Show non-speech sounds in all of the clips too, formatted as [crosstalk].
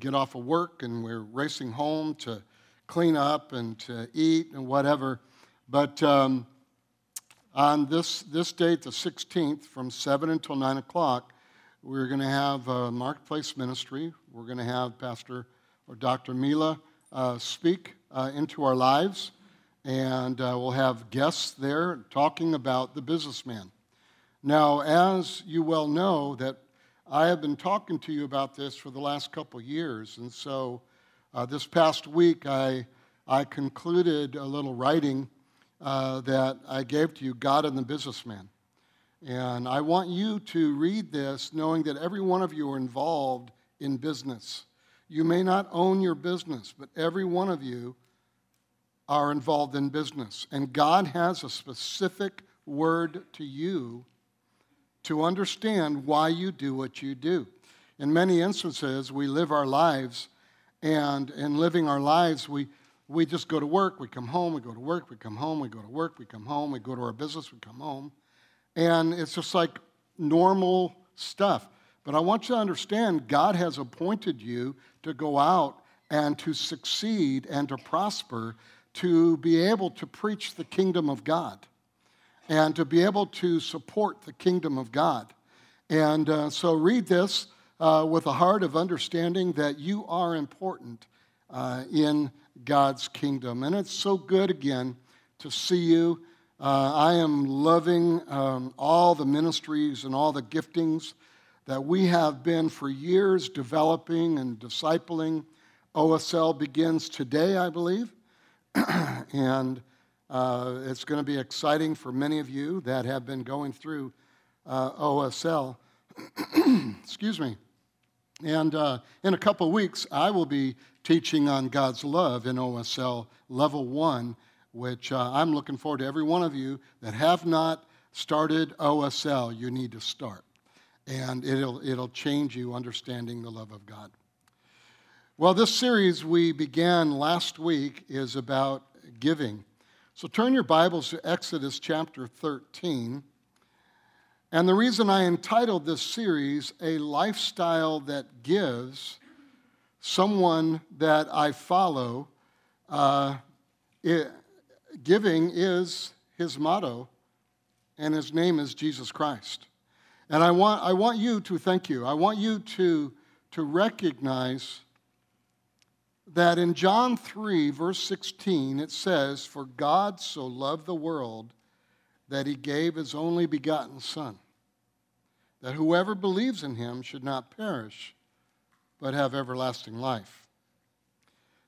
get off of work and we're racing home to clean up and to eat and whatever. But um, on this, this date, the 16th, from 7 until 9 o'clock, we're going to have a Marketplace Ministry. We're going to have Pastor or Dr. Mila uh, speak uh, into our lives, and uh, we'll have guests there talking about the businessman. Now, as you well know, that I have been talking to you about this for the last couple years, and so uh, this past week I, I concluded a little writing uh, that I gave to you, God and the Businessman. And I want you to read this knowing that every one of you are involved in business. You may not own your business, but every one of you are involved in business. And God has a specific word to you to understand why you do what you do. In many instances, we live our lives, and in living our lives, we, we just go to work, we come home, we go to work, we come home, we go to work, we come home, we go to our business, we come home. And it's just like normal stuff. But I want you to understand God has appointed you to go out and to succeed and to prosper, to be able to preach the kingdom of God and to be able to support the kingdom of God. And uh, so read this uh, with a heart of understanding that you are important uh, in God's kingdom. And it's so good again to see you. Uh, I am loving um, all the ministries and all the giftings that we have been for years developing and discipling. OSL begins today, I believe. [clears throat] and uh, it's going to be exciting for many of you that have been going through uh, OSL. [clears throat] Excuse me. And uh, in a couple weeks, I will be teaching on God's love in OSL Level 1, which uh, I'm looking forward to every one of you that have not started OSL, you need to start. And it'll, it'll change you understanding the love of God. Well, this series we began last week is about giving. So turn your Bibles to Exodus chapter 13. And the reason I entitled this series, A Lifestyle That Gives, someone that I follow, uh, it, giving is his motto, and his name is Jesus Christ. And I want, I want you to thank you. I want you to, to recognize that in John 3, verse 16, it says, For God so loved the world that he gave his only begotten Son, that whoever believes in him should not perish, but have everlasting life.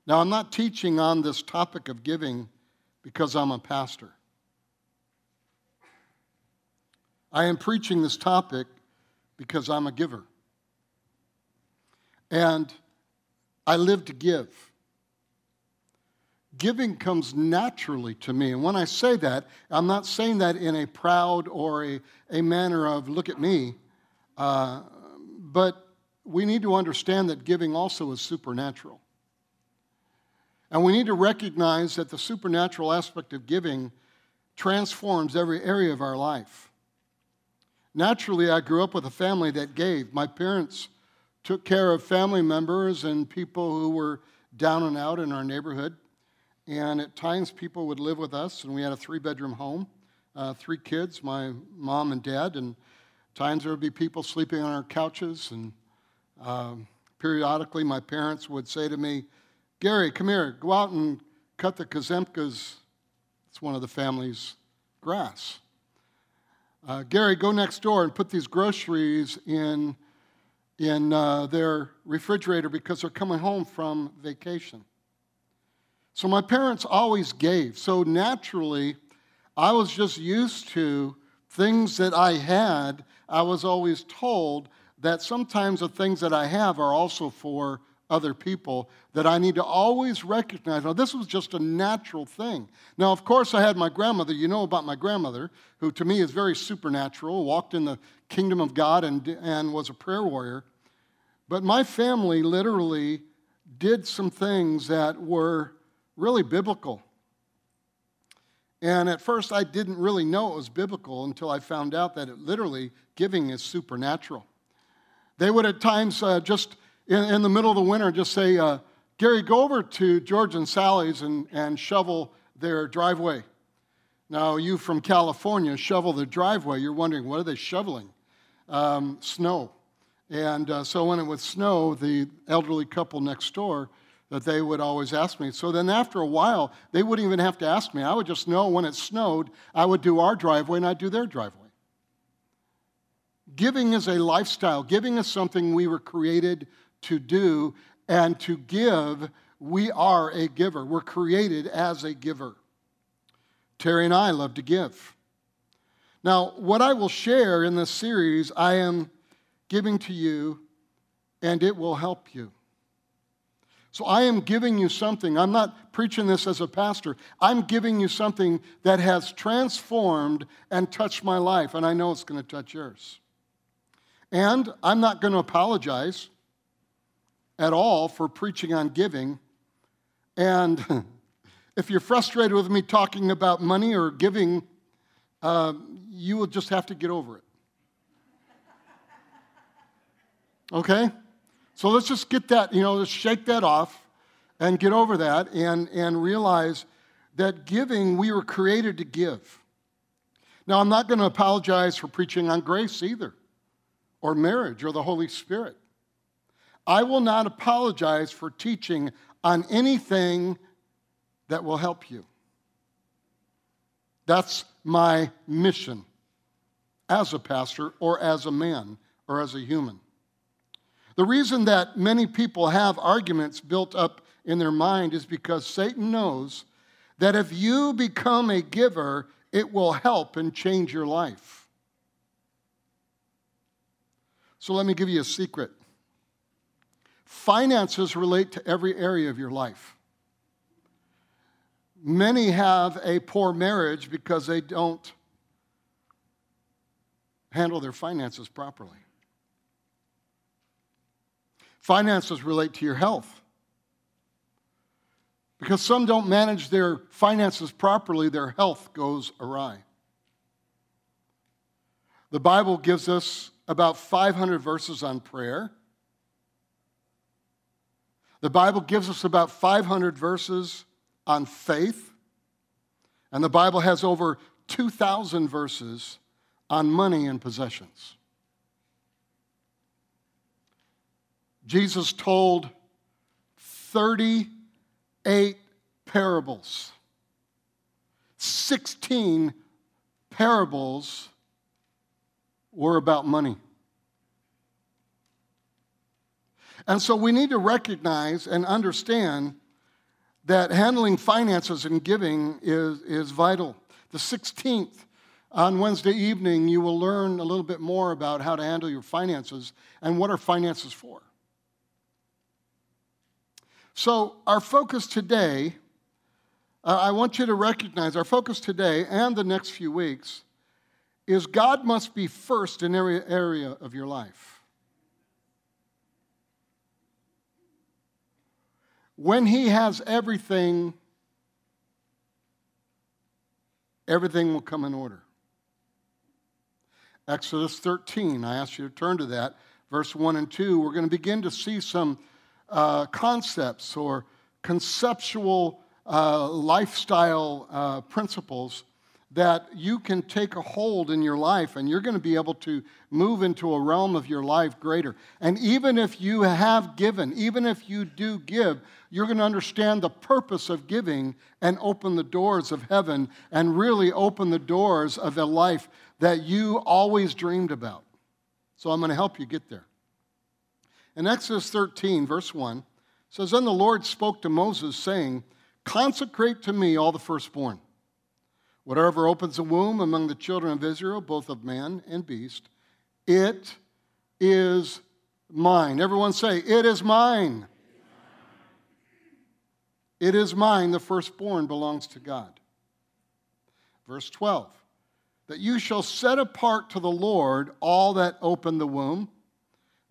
Now, I'm not teaching on this topic of giving because I'm a pastor. I am preaching this topic because I'm a giver. And I live to give. Giving comes naturally to me. And when I say that, I'm not saying that in a proud or a, a manner of, look at me. Uh, but we need to understand that giving also is supernatural. And we need to recognize that the supernatural aspect of giving transforms every area of our life. Naturally, I grew up with a family that gave. My parents took care of family members and people who were down and out in our neighborhood. And at times, people would live with us, and we had a three bedroom home, uh, three kids, my mom and dad. And times there would be people sleeping on our couches. And um, periodically, my parents would say to me, Gary, come here, go out and cut the Kazemkas. It's one of the family's grass. Uh, Gary, go next door and put these groceries in in uh, their refrigerator because they're coming home from vacation. So my parents always gave. So naturally, I was just used to things that I had. I was always told that sometimes the things that I have are also for other people that I need to always recognize. Now, this was just a natural thing. Now, of course, I had my grandmother. You know about my grandmother, who to me is very supernatural, walked in the kingdom of God and, and was a prayer warrior. But my family literally did some things that were really biblical. And at first, I didn't really know it was biblical until I found out that it literally giving is supernatural. They would at times uh, just in, in the middle of the winter just say, uh, Gary, go over to George and Sally's and, and shovel their driveway. Now, you from California shovel the driveway. You're wondering, what are they shoveling? Um, snow. And uh, so when it would snow, the elderly couple next door, that they would always ask me. So then after a while, they wouldn't even have to ask me. I would just know when it snowed, I would do our driveway and I'd do their driveway. Giving is a lifestyle. Giving is something we were created to do, and to give, we are a giver. We're created as a giver. Terry and I love to give. Now, what I will share in this series, I am giving to you, and it will help you. So I am giving you something. I'm not preaching this as a pastor. I'm giving you something that has transformed and touched my life, and I know it's going to touch yours. And I'm not going to apologize at all for preaching on giving. And [laughs] if you're frustrated with me talking about money or giving, uh, you will just have to get over it. Okay? So let's just get that, you know, let's shake that off and get over that and, and realize that giving, we were created to give. Now, I'm not going to apologize for preaching on grace either, or marriage, or the Holy Spirit. I will not apologize for teaching on anything that will help you. That's my mission as a pastor, or as a man, or as a human. The reason that many people have arguments built up in their mind is because Satan knows that if you become a giver, it will help and change your life. So let me give you a secret. Finances relate to every area of your life. Many have a poor marriage because they don't handle their finances properly. Finances relate to your health. Because some don't manage their finances properly, their health goes awry. The Bible gives us about 500 verses on prayer. The Bible gives us about 500 verses on faith. And the Bible has over 2,000 verses on money and possessions. Jesus told 38 parables. 16 parables were about money. And so we need to recognize and understand that handling finances and giving is, is vital. The 16th, on Wednesday evening, you will learn a little bit more about how to handle your finances and what are finances for. So, our focus today, uh, I want you to recognize our focus today and the next few weeks is God must be first in every area of your life. When He has everything, everything will come in order. Exodus 13, I ask you to turn to that, verse 1 and 2. We're going to begin to see some uh, concepts or conceptual uh, lifestyle uh, principles that you can take a hold in your life and you're going to be able to move into a realm of your life greater. And even if you have given, even if you do give, you're going to understand the purpose of giving and open the doors of heaven and really open the doors of a life that you always dreamed about. So I'm going to help you get there. In Exodus 13, verse 1, says, Then the Lord spoke to Moses, saying, Consecrate to me all the firstborn. Whatever opens a womb among the children of Israel, both of man and beast, it is mine. Everyone say, It is mine. It is mine. The firstborn belongs to God. Verse 12, that you shall set apart to the Lord all that open the womb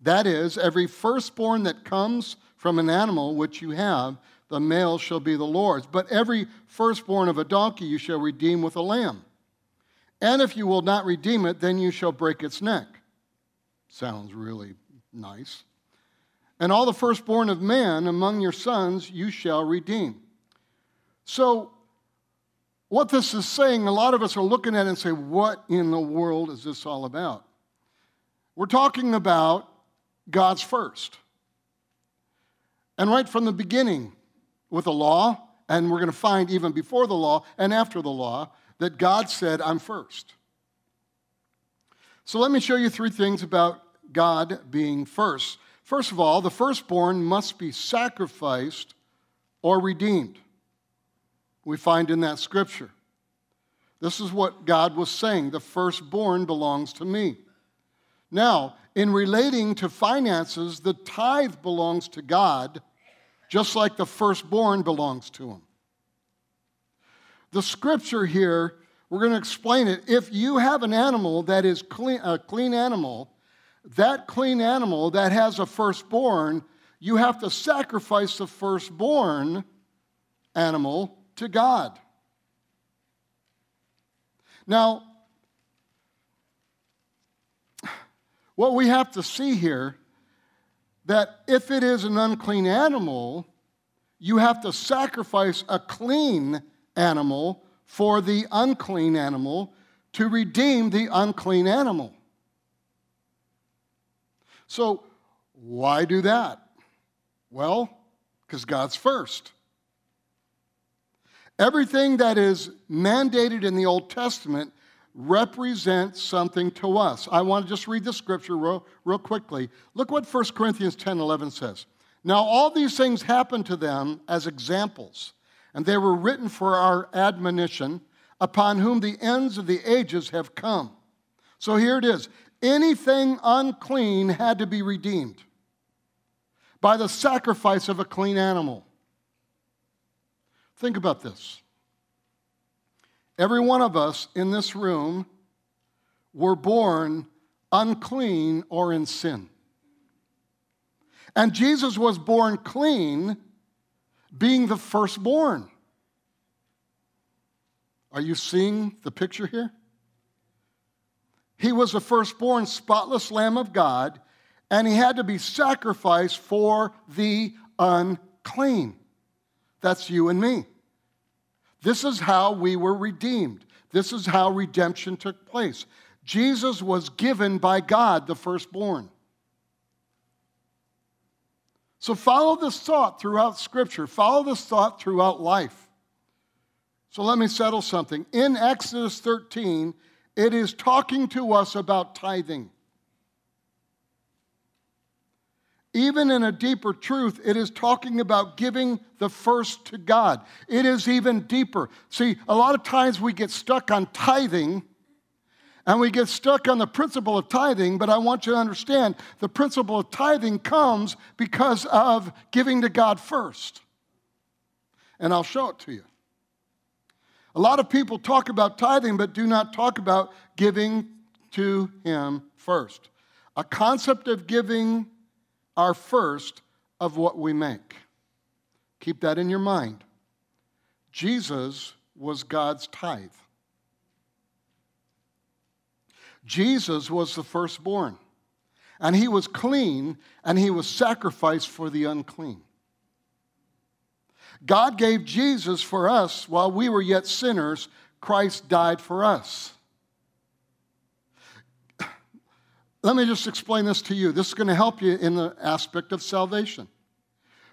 that is, every firstborn that comes from an animal which you have, the male shall be the Lord's. But every firstborn of a donkey you shall redeem with a lamb. And if you will not redeem it, then you shall break its neck. Sounds really nice. and all the firstborn of men among your sons you shall redeem. So, what this is saying, a lot of us are looking at it and say, What in the world is this all about? We're talking about God's first. And right from the beginning, with the law, and we're going to find even before the law and after the law, that God said, I'm first. So let me show you three things about God being first. First of all, the firstborn must be sacrificed or redeemed. We find in that scripture. This is what God was saying the firstborn belongs to me. Now, in relating to finances, the tithe belongs to God, just like the firstborn belongs to Him. The scripture here, we're going to explain it. If you have an animal that is clean, a clean animal, that clean animal that has a firstborn, you have to sacrifice the firstborn animal to God. Now, what we have to see here that if it is an unclean animal, you have to sacrifice a clean animal for the unclean animal to redeem the unclean animal. So, why do that? Well, because God's first. Everything that is mandated in the Old Testament represents something to us. I want to just read the scripture real, real quickly. Look what 1 Corinthians 10 11 says. Now, all these things happened to them as examples and they were written for our admonition, upon whom the ends of the ages have come. So here it is anything unclean had to be redeemed by the sacrifice of a clean animal. Think about this. Every one of us in this room were born unclean or in sin. And Jesus was born clean being the firstborn. Are you seeing the picture here? He was the firstborn, spotless Lamb of God, and he had to be sacrificed for the unclean. That's you and me. This is how we were redeemed. This is how redemption took place. Jesus was given by God the firstborn. So follow this thought throughout Scripture, follow this thought throughout life. So let me settle something. In Exodus 13, it is talking to us about tithing. Even in a deeper truth, it is talking about giving the first to God. It is even deeper. See, a lot of times we get stuck on tithing and we get stuck on the principle of tithing, but I want you to understand the principle of tithing comes because of giving to God first. And I'll show it to you. A lot of people talk about tithing, but do not talk about giving to Him first. A concept of giving our first of what we make. Keep that in your mind. Jesus was God's tithe. Jesus was the firstborn, and he was clean, and he was sacrificed for the unclean. God gave Jesus for us while we were yet sinners. Christ died for us. Let me just explain this to you. This is going to help you in the aspect of salvation.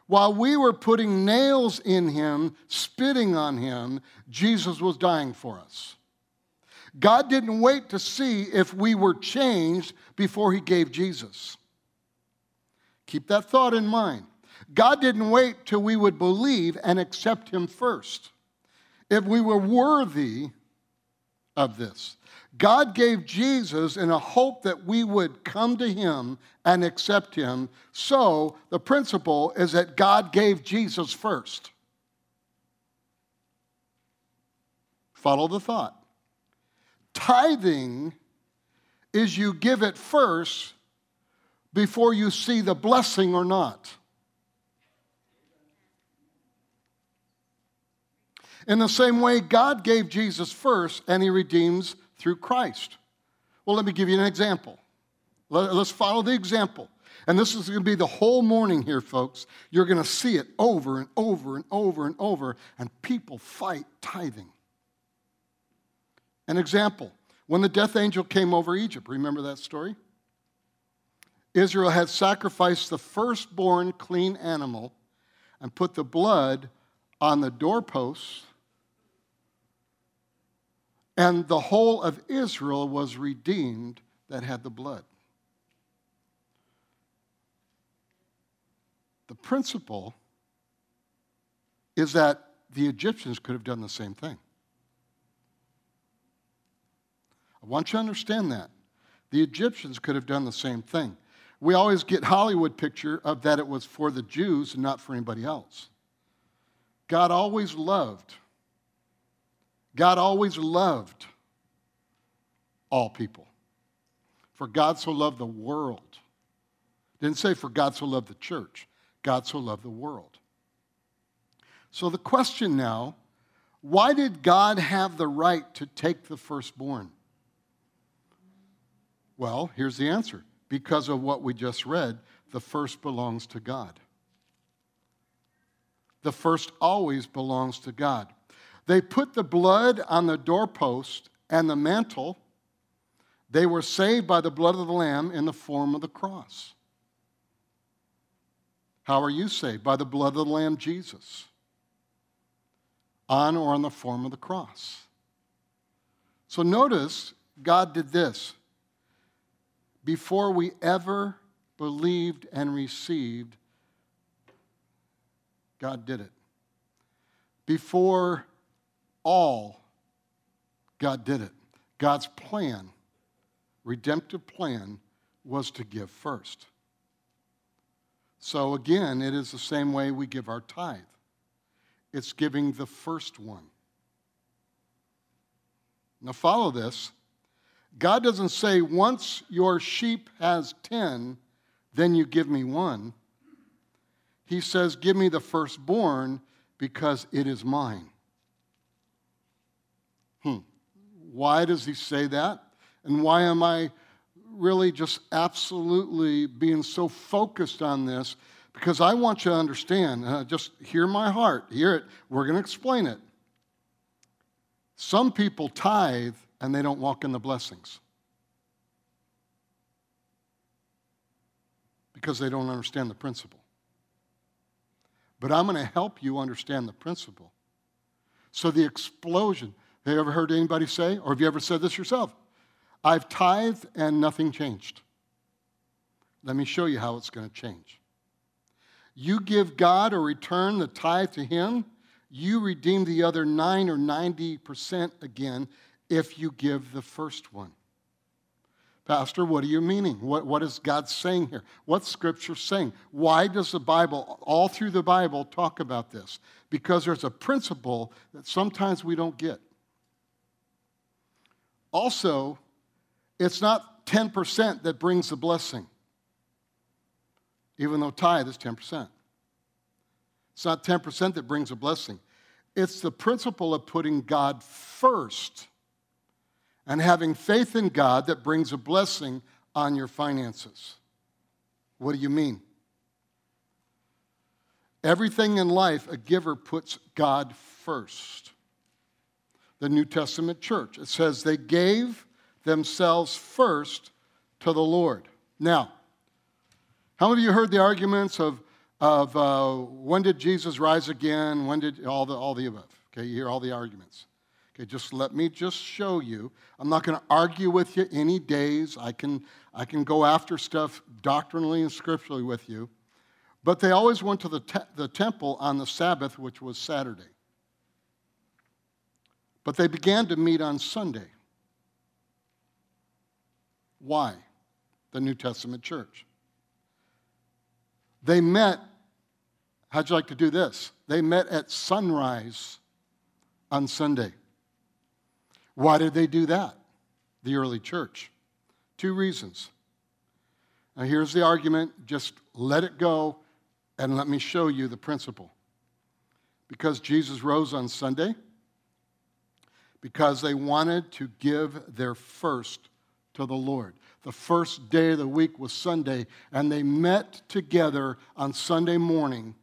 While we were putting nails in him, spitting on him, Jesus was dying for us. God didn't wait to see if we were changed before He gave Jesus. Keep that thought in mind. God didn't wait till we would believe and accept Him first. If we were worthy of this, God gave Jesus in a hope that we would come to Him and accept Him. So the principle is that God gave Jesus first. Follow the thought. Tithing is you give it first before you see the blessing or not. In the same way, God gave Jesus first and he redeems through Christ. Well, let me give you an example. Let's follow the example. And this is going to be the whole morning here, folks. You're going to see it over and over and over and over, and people fight tithing. An example when the death angel came over Egypt, remember that story? Israel had sacrificed the firstborn clean animal and put the blood on the doorposts, and the whole of Israel was redeemed that had the blood. The principle is that the Egyptians could have done the same thing. I want you to understand that. The Egyptians could have done the same thing. We always get Hollywood picture of that it was for the Jews and not for anybody else. God always loved. God always loved all people. For God so loved the world. Didn't say for God so loved the church. God so loved the world. So the question now, why did God have the right to take the firstborn? Well, here's the answer because of what we just read, the first belongs to God. The first always belongs to God. They put the blood on the doorpost and the mantle. They were saved by the blood of the Lamb in the form of the cross. How are you saved? By the blood of the Lamb, Jesus, on or on the form of the cross. So notice God did this before we ever believed and received, God did it. Before all, God did it. God's plan, redemptive plan, was to give first. So again, it is the same way we give our tithe it's giving the first one. Now, follow this. God doesn't say, once your sheep has 10, then you give me one. He says, give me the firstborn because it is mine. Hmm. Why does he say that? And why am I really just absolutely being so focused on this? Because I want you to understand, uh, just hear my heart, hear it. We're going to explain it. Some people tithe and they don't walk in the blessings because they don't understand the principle. But I'm going to help you understand the principle. So the explosion, have you ever heard anybody say, or have you ever said this yourself? I've tithed and nothing changed. Let me show you how it's going to change. You give God or return the tithe to Him, you redeem the other 9 or 90% again if you give the first one. Pastor, what are you meaning? What, what is God saying here? What's Scripture saying? Why does the Bible, all through the Bible, talk about this? Because there's a principle that sometimes we don't get. Also, it's not 10% that brings the blessing, even though tithe is 10%. It's not 10% that brings a blessing. It's the principle of putting God first and having faith in God that brings a blessing on your finances. What do you mean? Everything in life, a giver puts God first. The New Testament church, it says they gave themselves first to the Lord. Now, how many of you heard the arguments of, of uh, when did Jesus rise again? When did all the, all the above? Okay, you hear all the arguments. Okay, just let me just show you. I'm not going to argue with you any days. I can, I can go after stuff doctrinally and scripturally with you. But they always went to the, te- the temple on the Sabbath, which was Saturday. But they began to meet on Sunday. Why? The New Testament church. They met, how'd you like to do this? They met at sunrise on Sunday. Why did they do that? The early church. Two reasons. Now, here's the argument just let it go and let me show you the principle. Because Jesus rose on Sunday, because they wanted to give their first to the Lord. The first day of the week was Sunday, and they met together on Sunday morning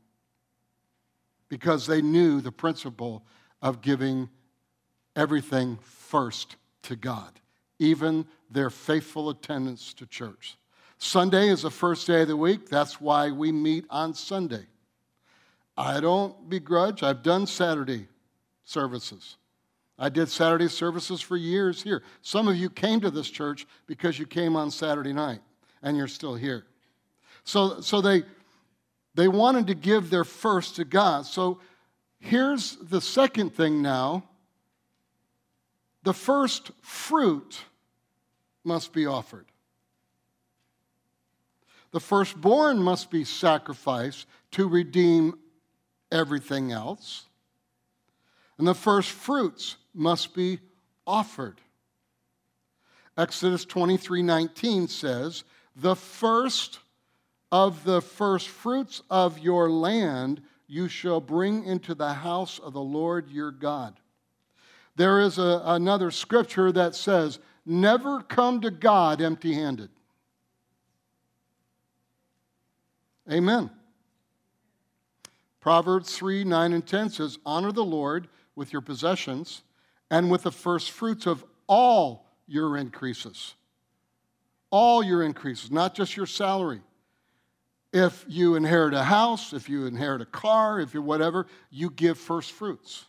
because they knew the principle of giving everything first to God, even their faithful attendance to church. Sunday is the first day of the week. That's why we meet on Sunday. I don't begrudge, I've done Saturday services. I did Saturday services for years here. Some of you came to this church because you came on Saturday night and you're still here. So, so they, they wanted to give their first to God. So here's the second thing now the first fruit must be offered. The firstborn must be sacrificed to redeem everything else. And the first fruits must be offered. Exodus 23 19 says, The first of the first fruits of your land you shall bring into the house of the Lord your God. There is a, another scripture that says, Never come to God empty handed. Amen. Proverbs 3 9 and 10 says, Honor the Lord with your possessions and with the first fruits of all your increases. All your increases, not just your salary. If you inherit a house, if you inherit a car, if you whatever, you give first fruits.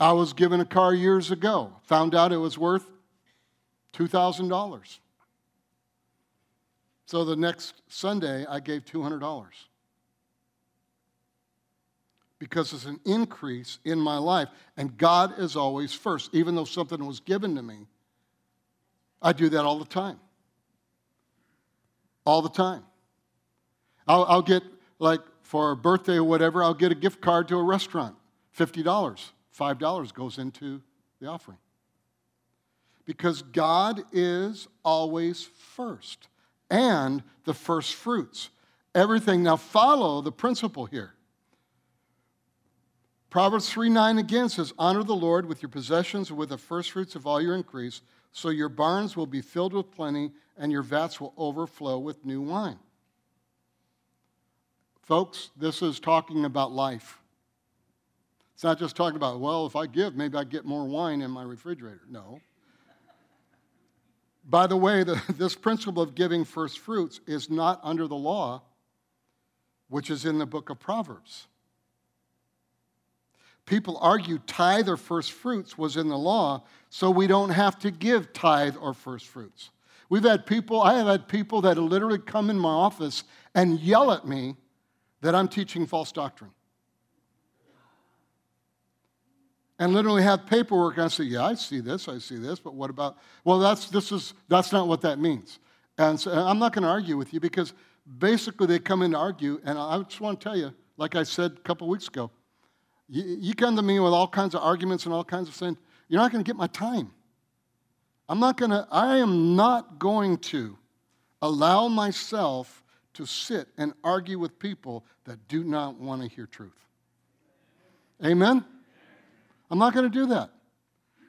I was given a car years ago, found out it was worth $2,000. So the next Sunday, I gave $200 because it's an increase in my life. And God is always first. Even though something was given to me, I do that all the time. All the time. I'll, I'll get, like, for a birthday or whatever, I'll get a gift card to a restaurant $50. $5 goes into the offering. Because God is always first and the first fruits. Everything. Now, follow the principle here. Proverbs 3 9 again says, Honor the Lord with your possessions and with the first fruits of all your increase, so your barns will be filled with plenty and your vats will overflow with new wine. Folks, this is talking about life. It's not just talking about, well, if I give, maybe I get more wine in my refrigerator. No. By the way, the, [laughs] this principle of giving first fruits is not under the law, which is in the book of Proverbs. People argue tithe or first fruits was in the law, so we don't have to give tithe or first fruits. We've had people, I have had people that literally come in my office and yell at me that I'm teaching false doctrine. and literally have paperwork. And I say, yeah, I see this, I see this, but what about? Well, that's this is that's not what that means. And so I'm not going to argue with you because basically they come in to argue, and I just want to tell you, like I said a couple weeks ago, you, you come to me with all kinds of arguments and all kinds of things. You're not going to get my time. I'm not going to. I am not going to allow myself to sit and argue with people that do not want to hear truth. Amen. I'm not going to do that.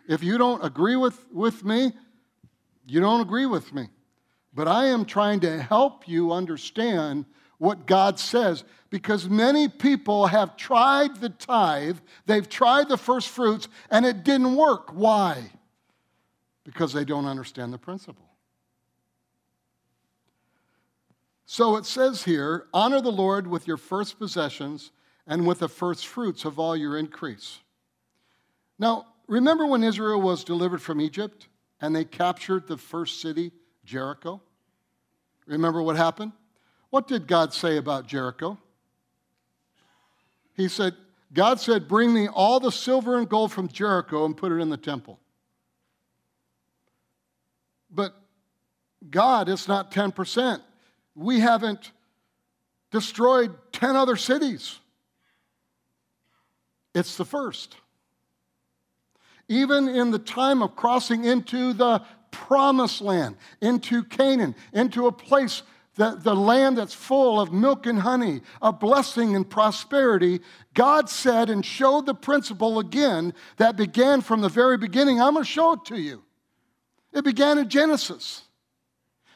If you don't agree with, with me, you don't agree with me. But I am trying to help you understand what God says because many people have tried the tithe, they've tried the first fruits, and it didn't work. Why? Because they don't understand the principle. So it says here honor the Lord with your first possessions and with the first fruits of all your increase. Now, remember when Israel was delivered from Egypt and they captured the first city, Jericho? Remember what happened? What did God say about Jericho? He said, God said, Bring me all the silver and gold from Jericho and put it in the temple. But God, it's not 10%. We haven't destroyed 10 other cities. It's the first even in the time of crossing into the promised land, into Canaan, into a place that the land that's full of milk and honey, of blessing and prosperity, God said and showed the principle again that began from the very beginning. I'm going to show it to you. It began in Genesis.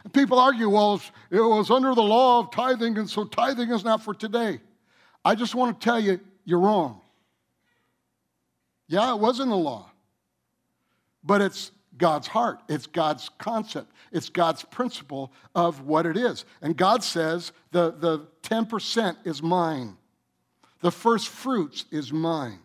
And people argue, well, it was under the law of tithing, and so tithing is not for today. I just want to tell you, you're wrong. Yeah, it was in the law, but it's God's heart, it's God's concept, it's God's principle of what it is. And God says the, the 10% is mine, the first fruits is mine.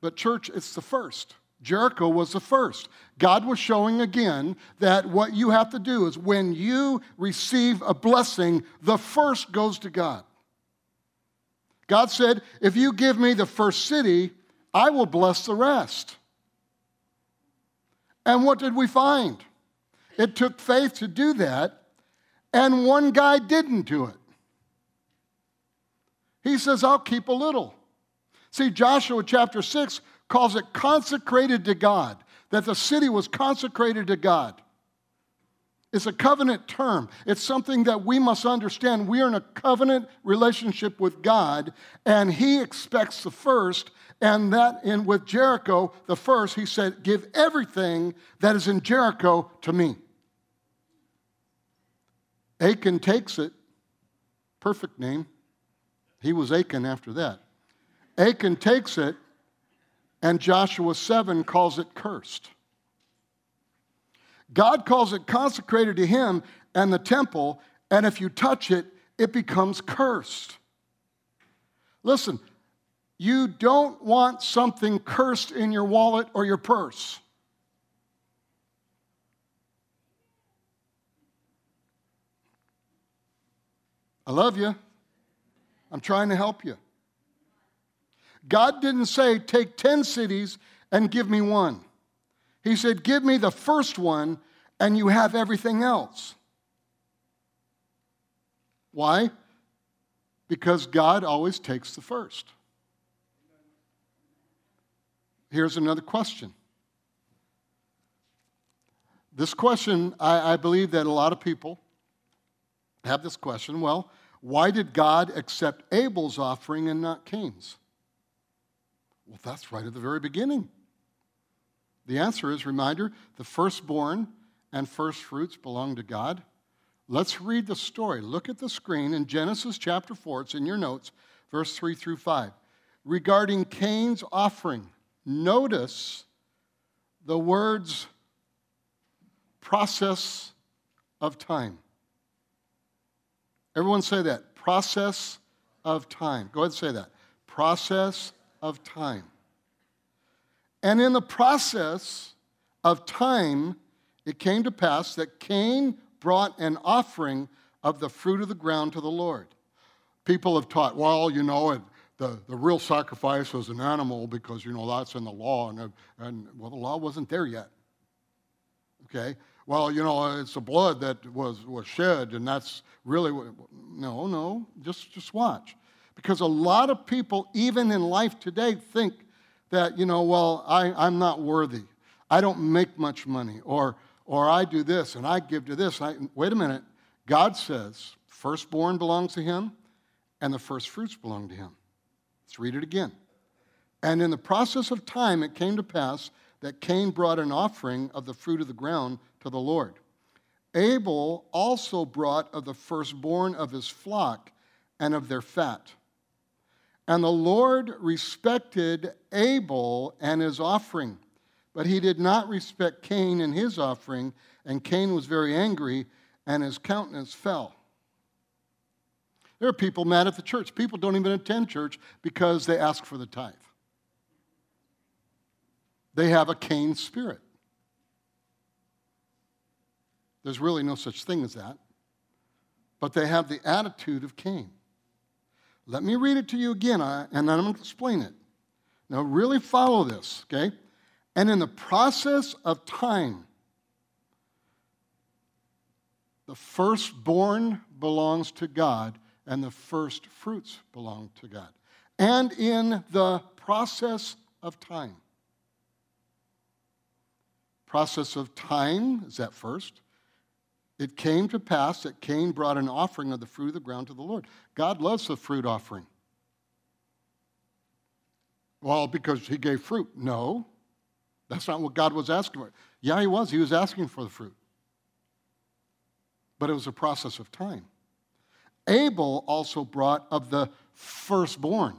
But, church, it's the first. Jericho was the first. God was showing again that what you have to do is when you receive a blessing, the first goes to God. God said, If you give me the first city, I will bless the rest. And what did we find? It took faith to do that, and one guy didn't do it. He says, I'll keep a little. See, Joshua chapter 6 calls it consecrated to God, that the city was consecrated to God. It's a covenant term. It's something that we must understand. We are in a covenant relationship with God, and He expects the first. And that in with Jericho, the first, He said, Give everything that is in Jericho to me. Achan takes it. Perfect name. He was Achan after that. Achan takes it and Joshua 7 calls it cursed. God calls it consecrated to Him and the temple, and if you touch it, it becomes cursed. Listen, you don't want something cursed in your wallet or your purse. I love you. I'm trying to help you. God didn't say, take 10 cities and give me one. He said, give me the first one and you have everything else. Why? Because God always takes the first. Here's another question. This question, I, I, believe that a lot of people have this question. Well, why did God accept Abel's offering and not Cain's? Well, that's right at the very beginning. The answer is reminder the firstborn and first fruits belong to God. Let's read the story. Look at the screen in Genesis chapter 4, it's in your notes, verse 3 through 5. Regarding Cain's offering, notice the words process of time. Everyone say that. Process of time. Go ahead and say that. Process of time. And in the process of time, it came to pass that Cain brought an offering of the fruit of the ground to the Lord. People have taught, well, you know, it, the, the real sacrifice was an animal because, you know, that's in the law. And, and, well, the law wasn't there yet. Okay? Well, you know, it's the blood that was, was shed, and that's really what. No, no, just, just watch. Because a lot of people, even in life today, think that, you know, well, I, I'm not worthy. I don't make much money. Or, or I do this and I give to this. I, wait a minute. God says, firstborn belongs to him and the first fruits belong to him. Let's read it again. And in the process of time, it came to pass that Cain brought an offering of the fruit of the ground to the Lord. Abel also brought of the firstborn of his flock and of their fat. And the Lord respected Abel and his offering, but he did not respect Cain and his offering, and Cain was very angry, and his countenance fell. There are people mad at the church. People don't even attend church because they ask for the tithe. They have a Cain spirit. There's really no such thing as that. But they have the attitude of Cain. Let me read it to you again, and then I'm going to explain it. Now, really follow this, okay? And in the process of time, the firstborn belongs to God, and the first fruits belong to God. And in the process of time, process of time is that first. It came to pass that Cain brought an offering of the fruit of the ground to the Lord. God loves the fruit offering. Well, because he gave fruit. No. That's not what God was asking for. Yeah, he was. He was asking for the fruit. But it was a process of time. Abel also brought of the firstborn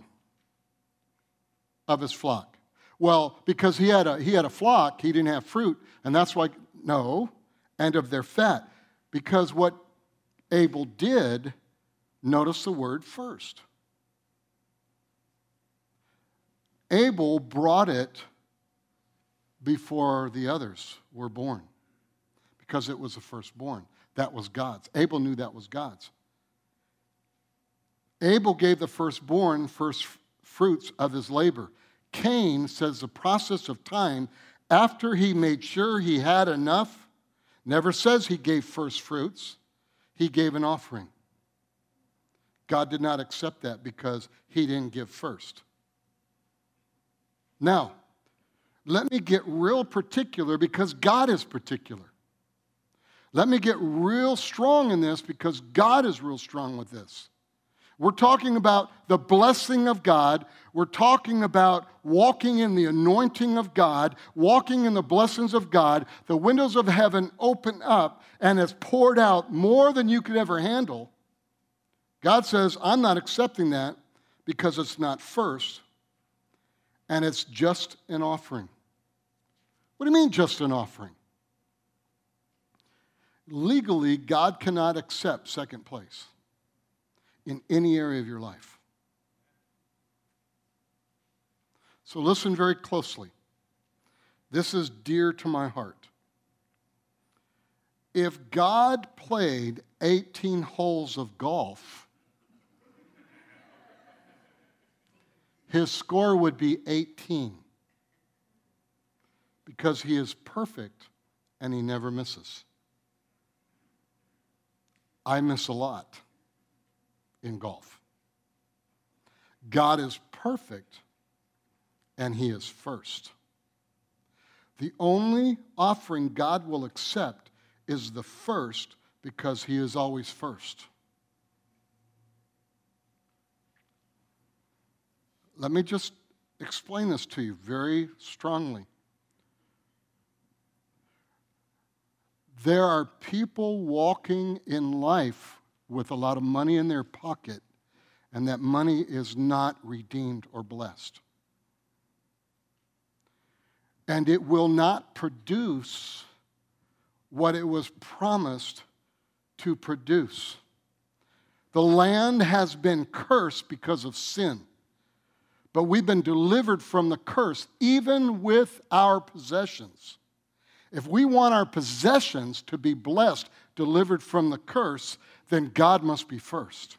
of his flock. Well, because he had a, he had a flock, he didn't have fruit, and that's why, no, and of their fat. Because what Abel did, notice the word first. Abel brought it before the others were born because it was the firstborn. That was God's. Abel knew that was God's. Abel gave the firstborn first fruits of his labor. Cain says the process of time after he made sure he had enough never says he gave first fruits, he gave an offering. God did not accept that because he didn't give first. Now, let me get real particular because God is particular. Let me get real strong in this because God is real strong with this. We're talking about the blessing of God. We're talking about walking in the anointing of God, walking in the blessings of God. The windows of heaven open up and it's poured out more than you could ever handle. God says, I'm not accepting that because it's not first and it's just an offering. What do you mean, just an offering? Legally, God cannot accept second place in any area of your life. So listen very closely. This is dear to my heart. If God played 18 holes of golf, his score would be 18 because he is perfect and he never misses. I miss a lot in golf. God is perfect and He is first. The only offering God will accept is the first because He is always first. Let me just explain this to you very strongly. There are people walking in life with a lot of money in their pocket, and that money is not redeemed or blessed. And it will not produce what it was promised to produce. The land has been cursed because of sin, but we've been delivered from the curse, even with our possessions. If we want our possessions to be blessed, delivered from the curse, then God must be first.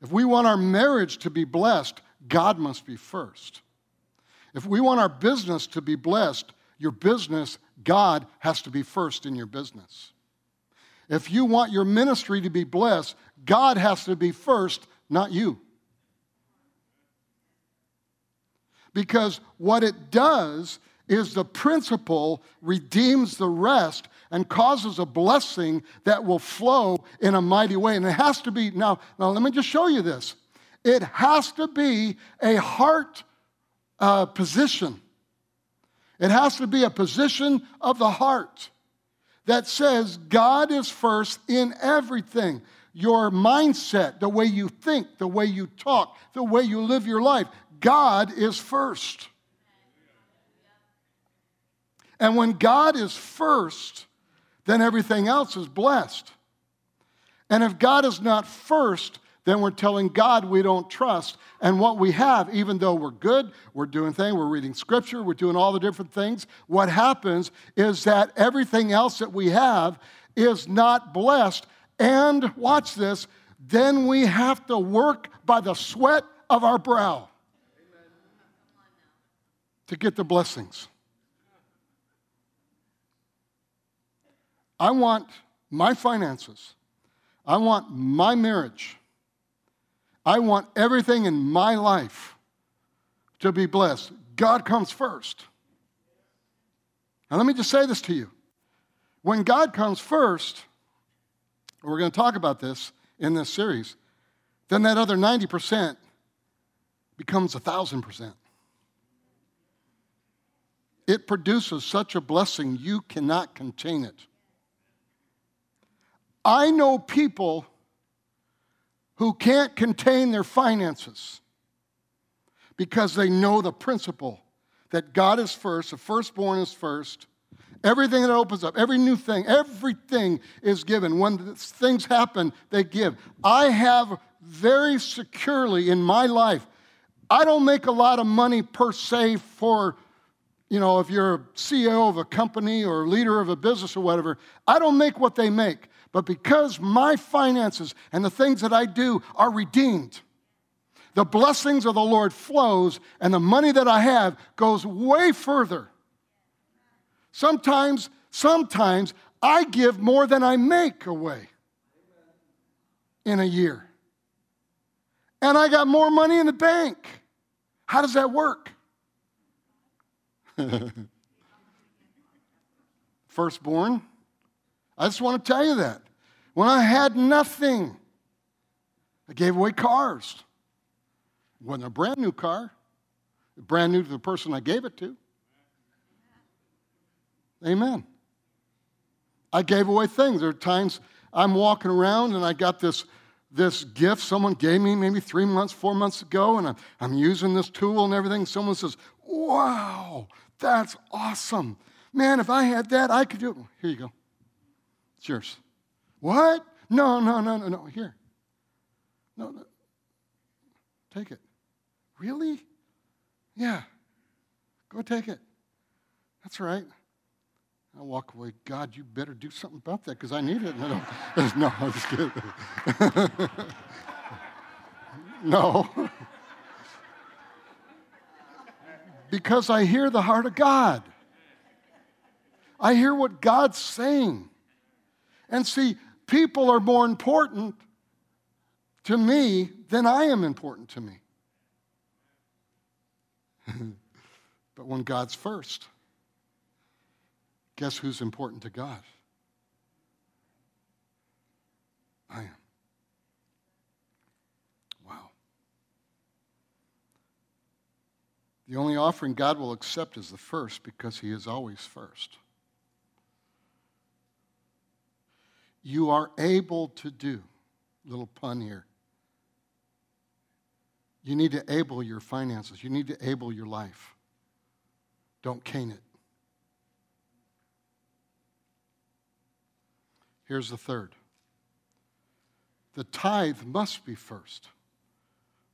If we want our marriage to be blessed, God must be first. If we want our business to be blessed, your business, God has to be first in your business. If you want your ministry to be blessed, God has to be first, not you. Because what it does is the principle redeems the rest and causes a blessing that will flow in a mighty way. And it has to be, now, now let me just show you this. It has to be a heart uh, position. It has to be a position of the heart that says God is first in everything. Your mindset, the way you think, the way you talk, the way you live your life, God is first. And when God is first, then everything else is blessed. And if God is not first, then we're telling God we don't trust. And what we have, even though we're good, we're doing things, we're reading scripture, we're doing all the different things, what happens is that everything else that we have is not blessed. And watch this, then we have to work by the sweat of our brow to get the blessings. I want my finances. I want my marriage. I want everything in my life to be blessed. God comes first. Now, let me just say this to you. When God comes first, we're going to talk about this in this series, then that other 90% becomes a 1,000%. it produces such a blessing you cannot contain it. I know people who can't contain their finances because they know the principle that God is first, the firstborn is first. Everything that opens up, every new thing, everything is given. When things happen, they give. I have very securely in my life, I don't make a lot of money per se for, you know, if you're a CEO of a company or leader of a business or whatever, I don't make what they make. But because my finances and the things that I do are redeemed, the blessings of the Lord flows and the money that I have goes way further. Sometimes, sometimes I give more than I make away in a year. And I got more money in the bank. How does that work? [laughs] Firstborn. I just want to tell you that. When I had nothing, I gave away cars. It wasn't a brand new car, brand new to the person I gave it to. Amen. I gave away things. There are times I'm walking around and I got this, this gift someone gave me maybe three months, four months ago, and I'm, I'm using this tool and everything. Someone says, Wow, that's awesome. Man, if I had that, I could do it. Here you go. It's yours. What? No, no, no, no, no. Here. No, no. Take it. Really? Yeah. Go take it. That's right. I walk away. God, you better do something about that because I need it. No, no, [laughs] I'm just kidding. [laughs] no. [laughs] because I hear the heart of God. I hear what God's saying. And see, people are more important to me than I am important to me. [laughs] but when God's first, guess who's important to God? I am. Wow. The only offering God will accept is the first because He is always first. You are able to do, little pun here. You need to able your finances. You need to able your life. Don't cane it. Here's the third the tithe must be first.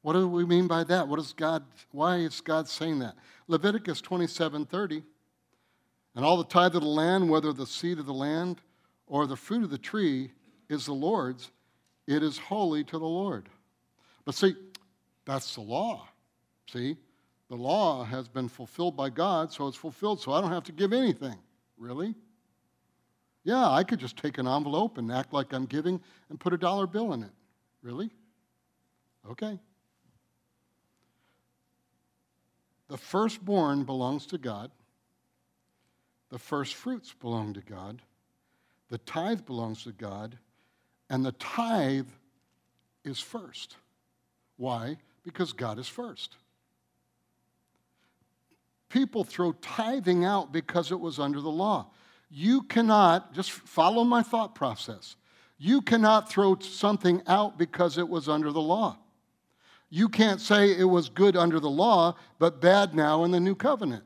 What do we mean by that? What is God, why is God saying that? Leviticus 27 30. And all the tithe of the land, whether the seed of the land or the fruit of the tree, is the Lord's, it is holy to the Lord. But see, that's the law. See? The law has been fulfilled by God, so it's fulfilled, so I don't have to give anything. Really? Yeah, I could just take an envelope and act like I'm giving and put a dollar bill in it. Really? Okay. The firstborn belongs to God. The first fruits belong to God. The tithe belongs to God. And the tithe is first. Why? Because God is first. People throw tithing out because it was under the law. You cannot, just follow my thought process. You cannot throw something out because it was under the law. You can't say it was good under the law, but bad now in the new covenant.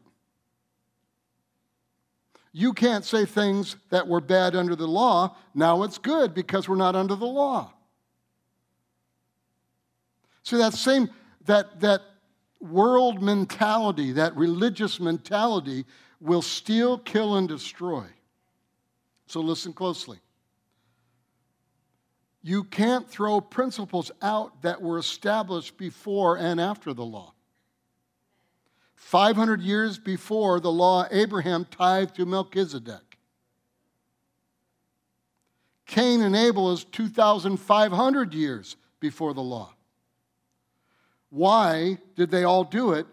You can't say things that were bad under the law, now it's good because we're not under the law. See, that same, that, that world mentality, that religious mentality will steal, kill, and destroy. So listen closely. You can't throw principles out that were established before and after the law. 500 years before the law, Abraham tithed to Melchizedek. Cain and Abel is 2,500 years before the law. Why did they all do it?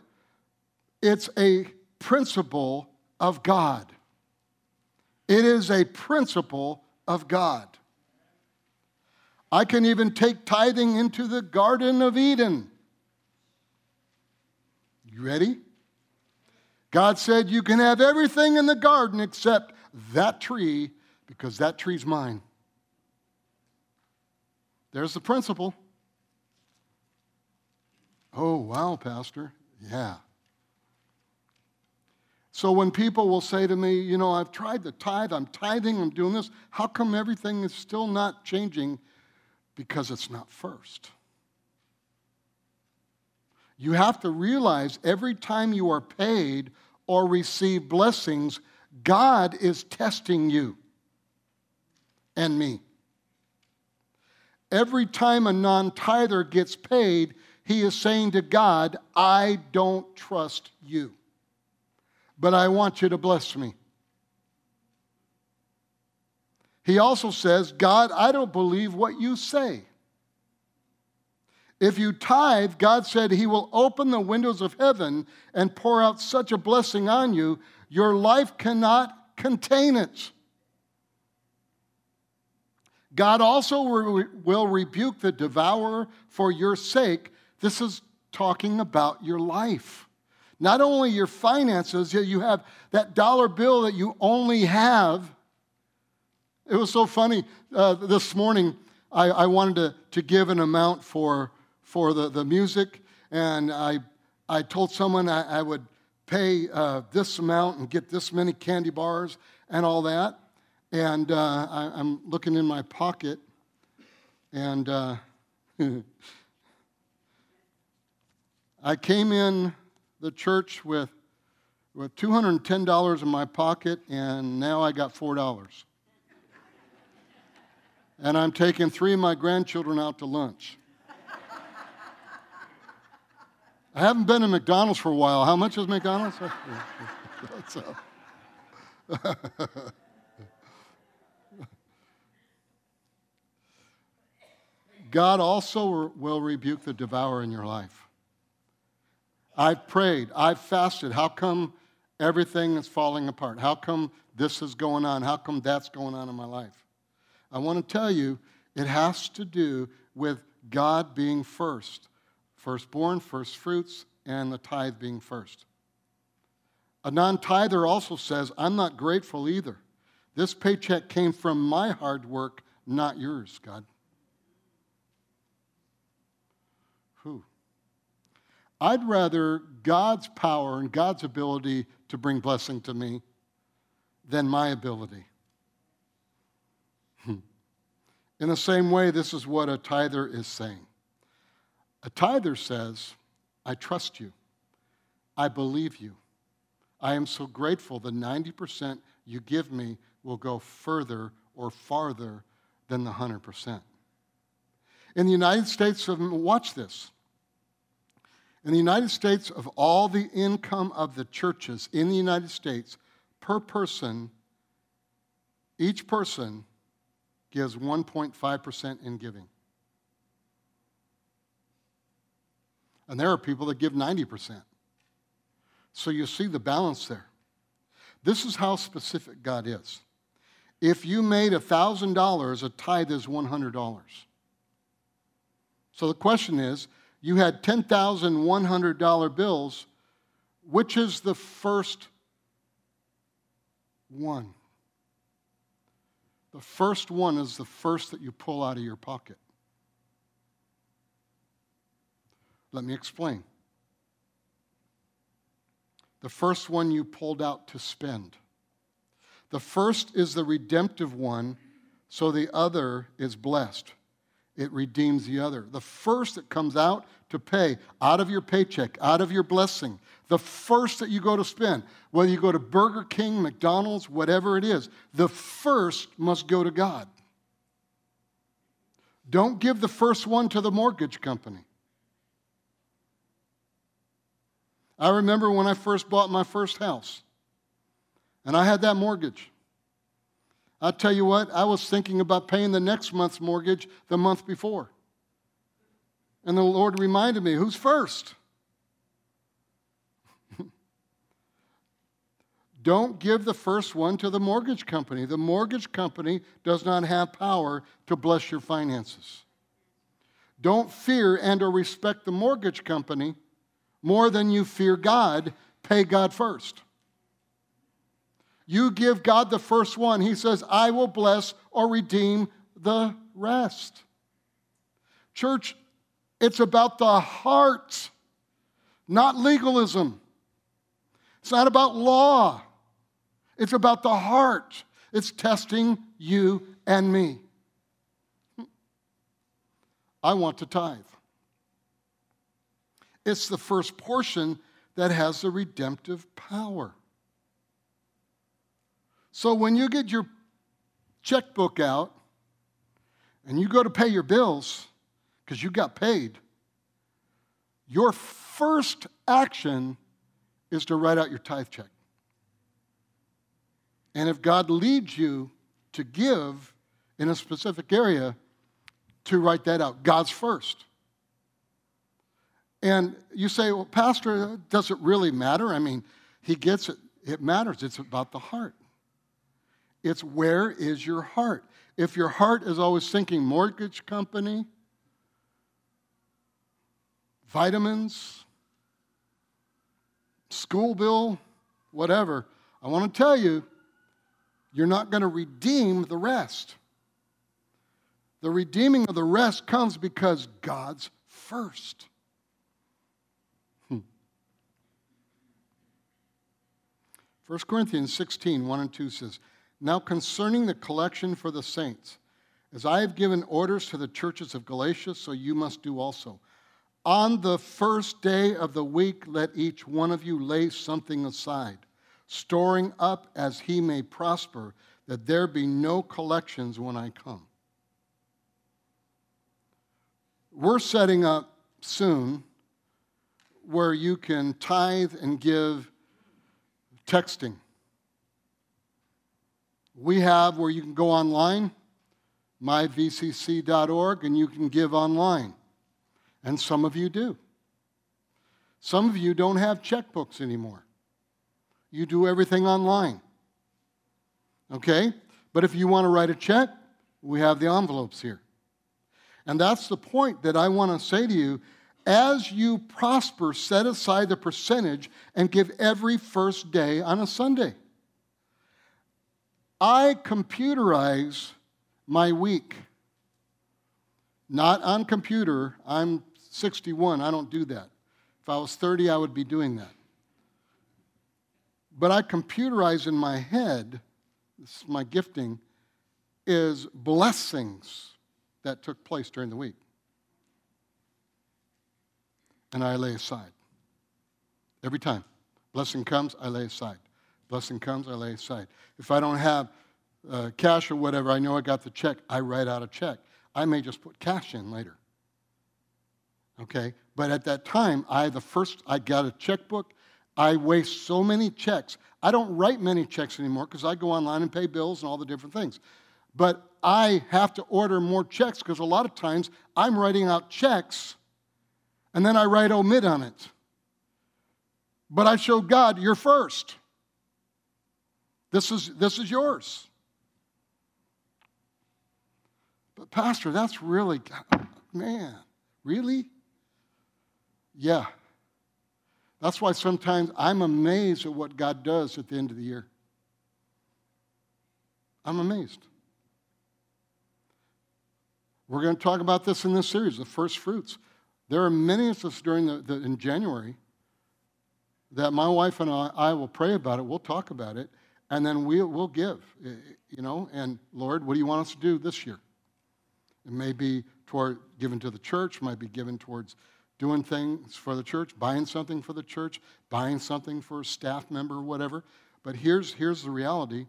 It's a principle of God. It is a principle of God. I can even take tithing into the Garden of Eden. You ready? God said, You can have everything in the garden except that tree because that tree's mine. There's the principle. Oh, wow, Pastor. Yeah. So when people will say to me, you know, I've tried the tithe, I'm tithing, I'm doing this, how come everything is still not changing? Because it's not first. You have to realize every time you are paid or receive blessings, God is testing you and me. Every time a non tither gets paid, he is saying to God, I don't trust you, but I want you to bless me. He also says, God, I don't believe what you say. If you tithe, God said He will open the windows of heaven and pour out such a blessing on you, your life cannot contain it. God also will rebuke the devourer for your sake. This is talking about your life. Not only your finances, you have that dollar bill that you only have. It was so funny uh, this morning. I, I wanted to, to give an amount for for the, the music, and I, I told someone I, I would pay uh, this amount and get this many candy bars and all that. And uh, I, am looking in my pocket, and uh, [laughs] I came in the church with, with $210 in my pocket, and now I got $4. and I'm taking three of my grandchildren out to lunch. I haven't been to McDonald's for a while. How much is McDonald's? [laughs] [laughs] God also will rebuke the devourer in your life. I've prayed, I've fasted. How come everything is falling apart? How come this is going on? How come that's going on in my life? I want to tell you, it has to do with God being first firstborn, first fruits, and the tithe being first. A non tither also says, I'm not grateful either. This paycheck came from my hard work, not yours, God. Who? I'd rather God's power and God's ability to bring blessing to me than my ability. Hmm. In the same way, this is what a tither is saying. A tither says, I trust you. I believe you. I am so grateful the 90% you give me will go further or farther than the 100%. In the United States, of, watch this. In the United States, of all the income of the churches in the United States, per person, each person gives 1.5% in giving. And there are people that give 90%. So you see the balance there. This is how specific God is. If you made $1,000, a tithe is $100. So the question is you had $10,100 bills, which is the first one? The first one is the first that you pull out of your pocket. Let me explain. The first one you pulled out to spend. The first is the redemptive one, so the other is blessed. It redeems the other. The first that comes out to pay out of your paycheck, out of your blessing, the first that you go to spend, whether you go to Burger King, McDonald's, whatever it is, the first must go to God. Don't give the first one to the mortgage company. I remember when I first bought my first house, and I had that mortgage. I tell you what, I was thinking about paying the next month's mortgage the month before. And the Lord reminded me who's first? [laughs] Don't give the first one to the mortgage company. The mortgage company does not have power to bless your finances. Don't fear and or respect the mortgage company more than you fear God, pay God first. You give God the first one. He says, I will bless or redeem the rest. Church, it's about the heart, not legalism. It's not about law. It's about the heart. It's testing you and me. I want to tithe. It's the first portion that has the redemptive power. So when you get your checkbook out and you go to pay your bills because you got paid, your first action is to write out your tithe check. And if God leads you to give in a specific area, to write that out. God's first. And you say, well, Pastor, does it really matter? I mean, he gets it. It matters. It's about the heart. It's where is your heart? If your heart is always thinking mortgage company, vitamins, school bill, whatever, I want to tell you, you're not going to redeem the rest. The redeeming of the rest comes because God's first. 1 Corinthians 16, 1 and 2 says, Now concerning the collection for the saints, as I have given orders to the churches of Galatia, so you must do also. On the first day of the week, let each one of you lay something aside, storing up as he may prosper, that there be no collections when I come. We're setting up soon where you can tithe and give texting. We have where you can go online, myvcc.org, and you can give online. And some of you do. Some of you don't have checkbooks anymore. You do everything online. Okay? But if you want to write a check, we have the envelopes here. And that's the point that I want to say to you. As you prosper, set aside the percentage and give every first day on a Sunday. I computerize my week. Not on computer. I'm 61. I don't do that. If I was 30, I would be doing that. But I computerize in my head, this is my gifting, is blessings that took place during the week. And I lay aside. Every time. Blessing comes, I lay aside. Blessing comes, I lay aside. If I don't have uh, cash or whatever, I know I got the check, I write out a check. I may just put cash in later. Okay? But at that time, I the first I got a checkbook. I waste so many checks. I don't write many checks anymore because I go online and pay bills and all the different things. But I have to order more checks because a lot of times I'm writing out checks and then I write omit on it. But I show God, you're first. This is, this is yours. But, Pastor, that's really, man, really? Yeah. That's why sometimes I'm amazed at what God does at the end of the year. I'm amazed. We're going to talk about this in this series, the first fruits. There are many of us during the, the in January that my wife and I, I will pray about it. We'll talk about it, and then we, we'll give. Eh, eh, you know, and Lord, what do you want us to do this year? It may be toward giving to the church, might be given towards doing things for the church, buying something for the church, buying something for a staff member or whatever. But here's, here's the reality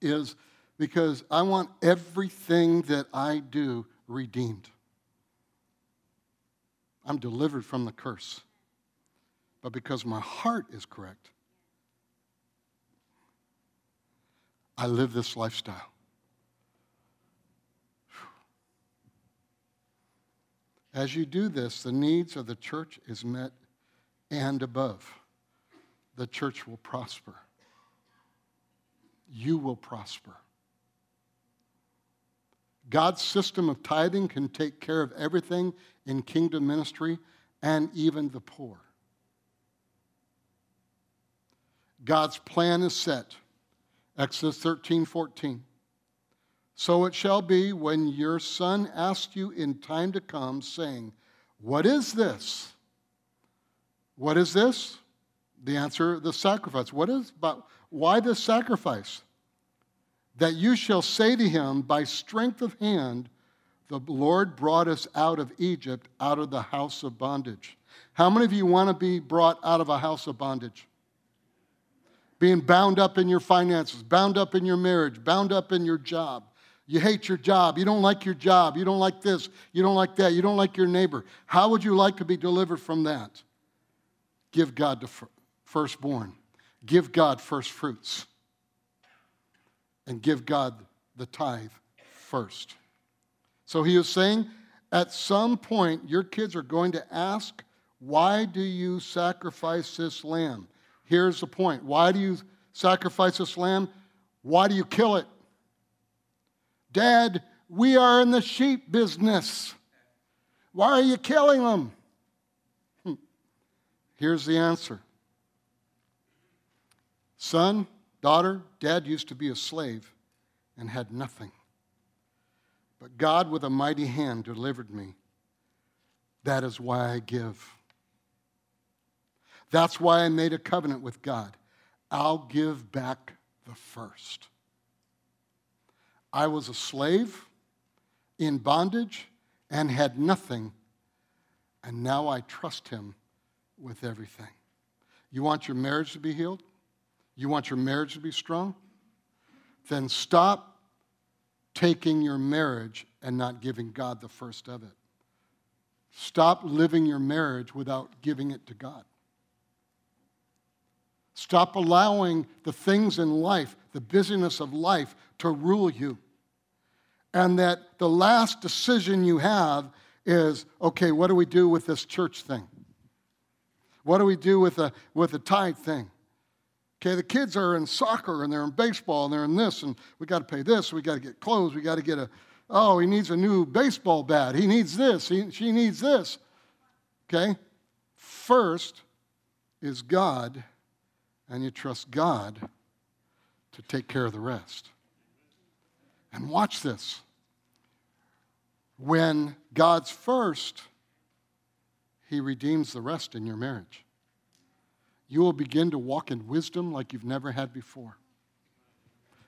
is because I want everything that I do redeemed. I'm delivered from the curse. But because my heart is correct, I live this lifestyle. As you do this, the needs of the church is met and above. The church will prosper. You will prosper. God's system of tithing can take care of everything in kingdom ministry and even the poor. God's plan is set. Exodus 13, 14. So it shall be when your son asks you in time to come, saying, What is this? What is this? The answer, the sacrifice. What is but why this sacrifice? That you shall say to him, By strength of hand, the Lord brought us out of Egypt, out of the house of bondage. How many of you want to be brought out of a house of bondage? Being bound up in your finances, bound up in your marriage, bound up in your job. You hate your job. You don't like your job. You don't like this. You don't like that. You don't like your neighbor. How would you like to be delivered from that? Give God the firstborn. Give God first fruits. And give God the tithe first. So he was saying, at some point, your kids are going to ask, Why do you sacrifice this lamb? Here's the point why do you sacrifice this lamb? Why do you kill it? Dad, we are in the sheep business. Why are you killing them? Hmm. Here's the answer Son, daughter, dad used to be a slave and had nothing. But God, with a mighty hand, delivered me. That is why I give. That's why I made a covenant with God. I'll give back the first. I was a slave in bondage and had nothing, and now I trust Him with everything. You want your marriage to be healed? You want your marriage to be strong? Then stop taking your marriage and not giving God the first of it. Stop living your marriage without giving it to God. Stop allowing the things in life, the busyness of life, to rule you. And that the last decision you have is okay, what do we do with this church thing? What do we do with the, with the tithe thing? Okay, the kids are in soccer and they're in baseball and they're in this, and we got to pay this, we got to get clothes, we got to get a, oh, he needs a new baseball bat, he needs this, he, she needs this. Okay? First is God, and you trust God to take care of the rest. And watch this. When God's first, He redeems the rest in your marriage you will begin to walk in wisdom like you've never had before.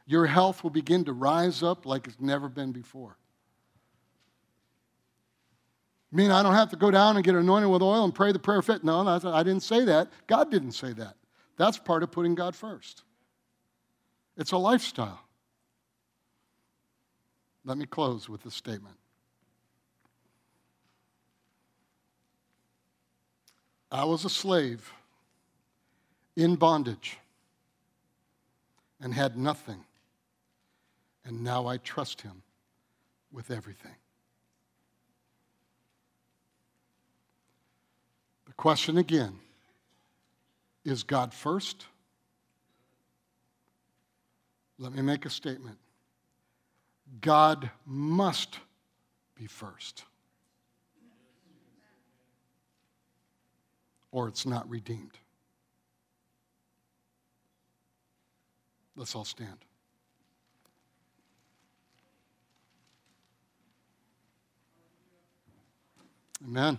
Your health will begin to rise up like it's never been before. I mean, I don't have to go down and get anointed with oil and pray the prayer faith. No, I didn't say that. God didn't say that. That's part of putting God first. It's a lifestyle. Let me close with this statement. I was a slave in bondage and had nothing. And now I trust him with everything. The question again is God first? Let me make a statement. God must be first, or it's not redeemed. Let's all stand. Amen.